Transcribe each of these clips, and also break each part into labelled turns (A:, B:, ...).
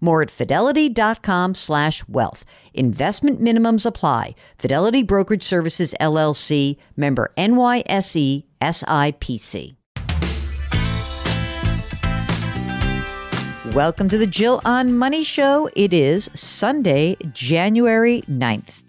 A: More at fidelity.com slash wealth. Investment minimums apply. Fidelity Brokerage Services LLC, member NYSE SIPC. Welcome to the Jill on Money Show. It is Sunday, January 9th.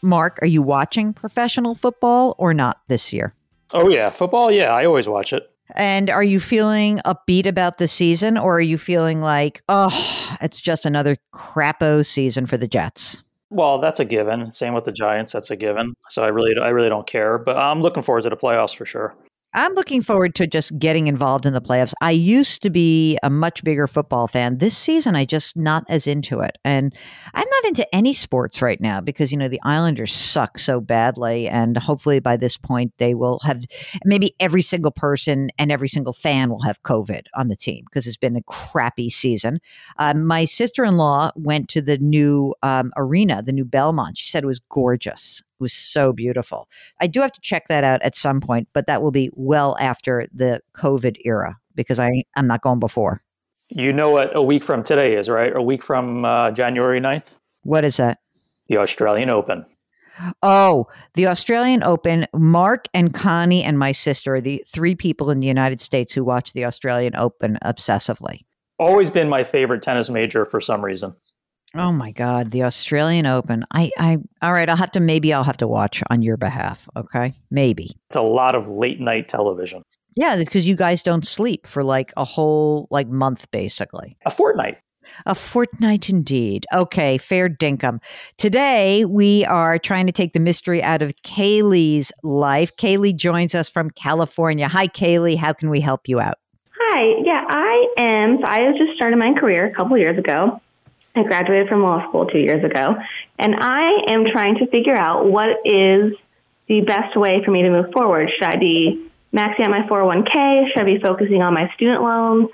A: Mark, are you watching professional football or not this year?
B: Oh, yeah. Football? Yeah, I always watch it.
A: And are you feeling upbeat about the season or are you feeling like, oh, it's just another crapo season for the Jets?
B: Well, that's a given. Same with the Giants. That's a given. So I really, I really don't care. But I'm looking forward to the playoffs for sure.
A: I'm looking forward to just getting involved in the playoffs. I used to be a much bigger football fan. This season, I just not as into it. And I'm not into any sports right now because, you know, the Islanders suck so badly. And hopefully by this point, they will have maybe every single person and every single fan will have COVID on the team because it's been a crappy season. Um, my sister in law went to the new um, arena, the new Belmont. She said it was gorgeous was so beautiful. I do have to check that out at some point, but that will be well after the COVID era because I, I'm not going before.
B: You know what a week from today is, right? A week from uh, January 9th?
A: What is that?
B: The Australian Open.
A: Oh, the Australian Open. Mark and Connie and my sister are the three people in the United States who watch the Australian Open obsessively.
B: Always been my favorite tennis major for some reason.
A: Oh my God, the Australian Open. I, I, all right. I'll have to maybe I'll have to watch on your behalf. Okay, maybe.
B: It's a lot of late night television.
A: Yeah, because you guys don't sleep for like a whole like month, basically.
B: A fortnight.
A: A fortnight indeed. Okay, fair dinkum. Today we are trying to take the mystery out of Kaylee's life. Kaylee joins us from California. Hi, Kaylee. How can we help you out?
C: Hi. Yeah, I am. So I just started my career a couple years ago. I graduated from law school two years ago, and I am trying to figure out what is the best way for me to move forward. Should I be maxing out my 401k? Should I be focusing on my student loans?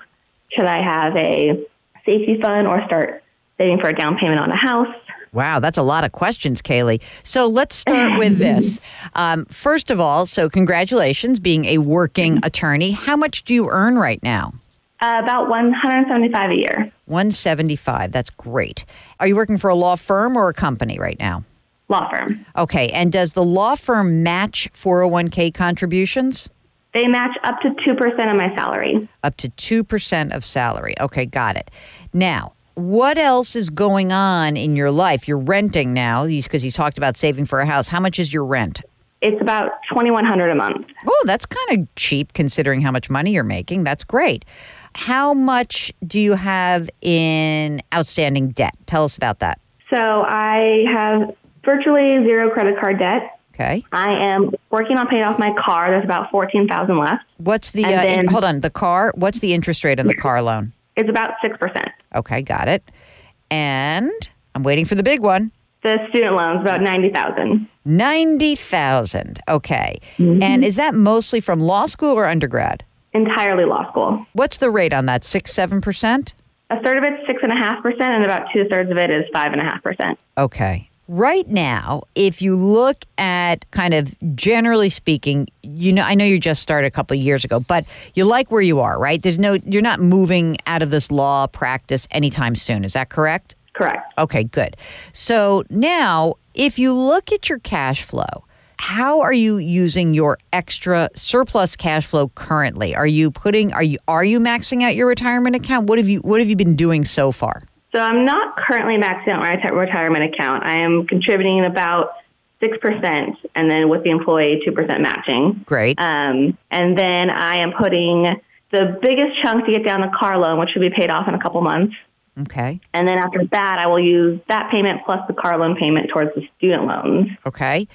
C: Should I have a safety fund or start saving for a down payment on a house?
A: Wow, that's a lot of questions, Kaylee. So let's start with this. Um, first of all, so congratulations being a working attorney. How much do you earn right now?
C: Uh, about 175 a year.
A: 175. That's great. Are you working for a law firm or a company right now?
C: Law firm.
A: Okay. And does the law firm match 401k contributions?
C: They match up to 2% of my salary.
A: Up to 2% of salary. Okay, got it. Now, what else is going on in your life? You're renting now because you talked about saving for a house. How much is your rent?
C: It's about 2100 a month.
A: Oh, that's kind of cheap considering how much money you're making. That's great. How much do you have in outstanding debt? Tell us about that.
C: So I have virtually zero credit card debt.
A: Okay.
C: I am working on paying off my car. There's about fourteen thousand left.
A: What's the uh, then, in, hold on the car? What's the interest rate on the car loan?
C: It's about six percent.
A: Okay, got it. And I'm waiting for the big one.
C: The student loans about ninety thousand.
A: Ninety thousand. Okay. Mm-hmm. And is that mostly from law school or undergrad?
C: entirely law school.
A: What's the rate on that? Six, seven percent?
C: A third of it's six and a half percent, and about two thirds of it is five and a half percent.
A: Okay. right now, if you look at kind of generally speaking, you know, I know you just started a couple of years ago, but you like where you are, right? There's no, you're not moving out of this law practice anytime soon. Is that correct?
C: Correct.
A: Okay, good. So now, if you look at your cash flow, how are you using your extra surplus cash flow currently? Are you putting are you are you maxing out your retirement account? What have you what have you been doing so far?
C: So I'm not currently maxing out my retirement account. I am contributing about six percent, and then with the employee, two percent matching.
A: Great.
C: Um, and then I am putting the biggest chunk to get down the car loan, which should be paid off in a couple months.
A: Okay.
C: And then after that, I will use that payment plus the car loan payment towards the student loans.
A: Okay.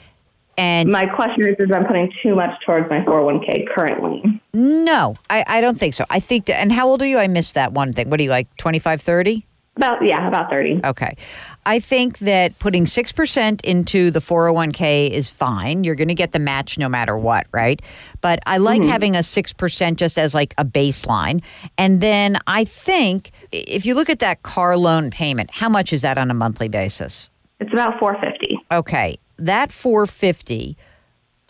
A: And
C: my question is, is I'm putting too much towards my 401k currently?
A: No, I, I don't think so. I think, that, and how old are you? I missed that one thing. What are you like, 25, 30?
C: About, yeah, about 30.
A: Okay. I think that putting 6% into the 401k is fine. You're going to get the match no matter what, right? But I like mm-hmm. having a 6% just as like a baseline. And then I think if you look at that car loan payment, how much is that on a monthly basis?
C: It's about 450.
A: Okay that 450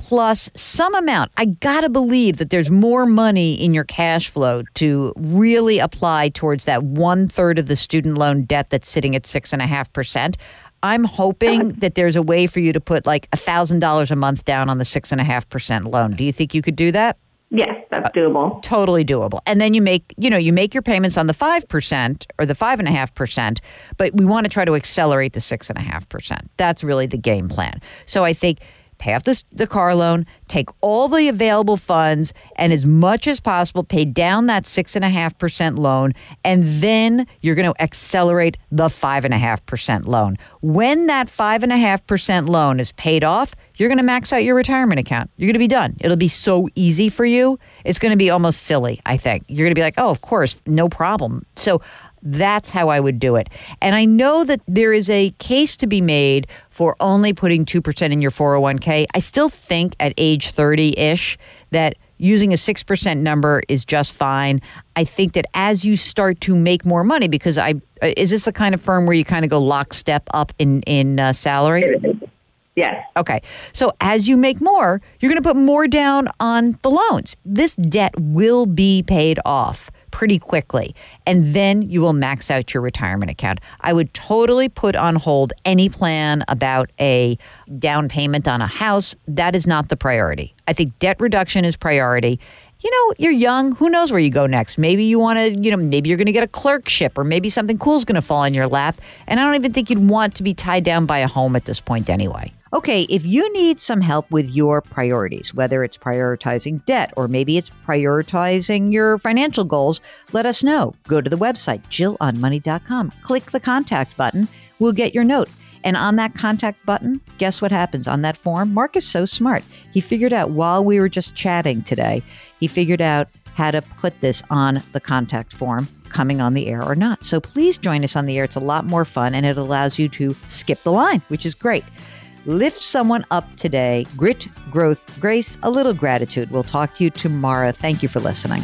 A: plus some amount. I got to believe that there's more money in your cash flow to really apply towards that one third of the student loan debt that's sitting at six and a half percent. I'm hoping that there's a way for you to put like a thousand dollars a month down on the six and a half percent loan. Do you think you could do that?
C: Yes, that's doable.
A: Uh, totally doable. And then you make, you know, you make your payments on the five percent or the five and a half percent, but we want to try to accelerate the six and a half percent. That's really the game plan. So I think pay off the, the car loan, take all the available funds, and as much as possible, pay down that 6.5% loan, and then you're going to accelerate the 5.5% loan. When that 5.5% loan is paid off, you're going to max out your retirement account. You're going to be done. It'll be so easy for you. It's going to be almost silly, I think. You're going to be like, oh, of course, no problem. So that's how I would do it. And I know that there is a case to be made for only putting 2% in your 401k. I still think at age 30 ish that using a 6% number is just fine. I think that as you start to make more money, because I is this the kind of firm where you kind of go lockstep up in, in uh, salary?
C: Yes.
A: Okay. So as you make more, you're going to put more down on the loans. This debt will be paid off pretty quickly. And then you will max out your retirement account. I would totally put on hold any plan about a down payment on a house. That is not the priority. I think debt reduction is priority you know, you're young. Who knows where you go next? Maybe you want to, you know, maybe you're going to get a clerkship or maybe something cool is going to fall in your lap. And I don't even think you'd want to be tied down by a home at this point anyway. Okay, if you need some help with your priorities, whether it's prioritizing debt or maybe it's prioritizing your financial goals, let us know. Go to the website, jillonmoney.com. Click the contact button. We'll get your note. And on that contact button, guess what happens on that form? Mark is so smart. He figured out while we were just chatting today, he figured out how to put this on the contact form coming on the air or not. So please join us on the air. It's a lot more fun and it allows you to skip the line, which is great. Lift someone up today. Grit, growth, grace, a little gratitude. We'll talk to you tomorrow. Thank you for listening.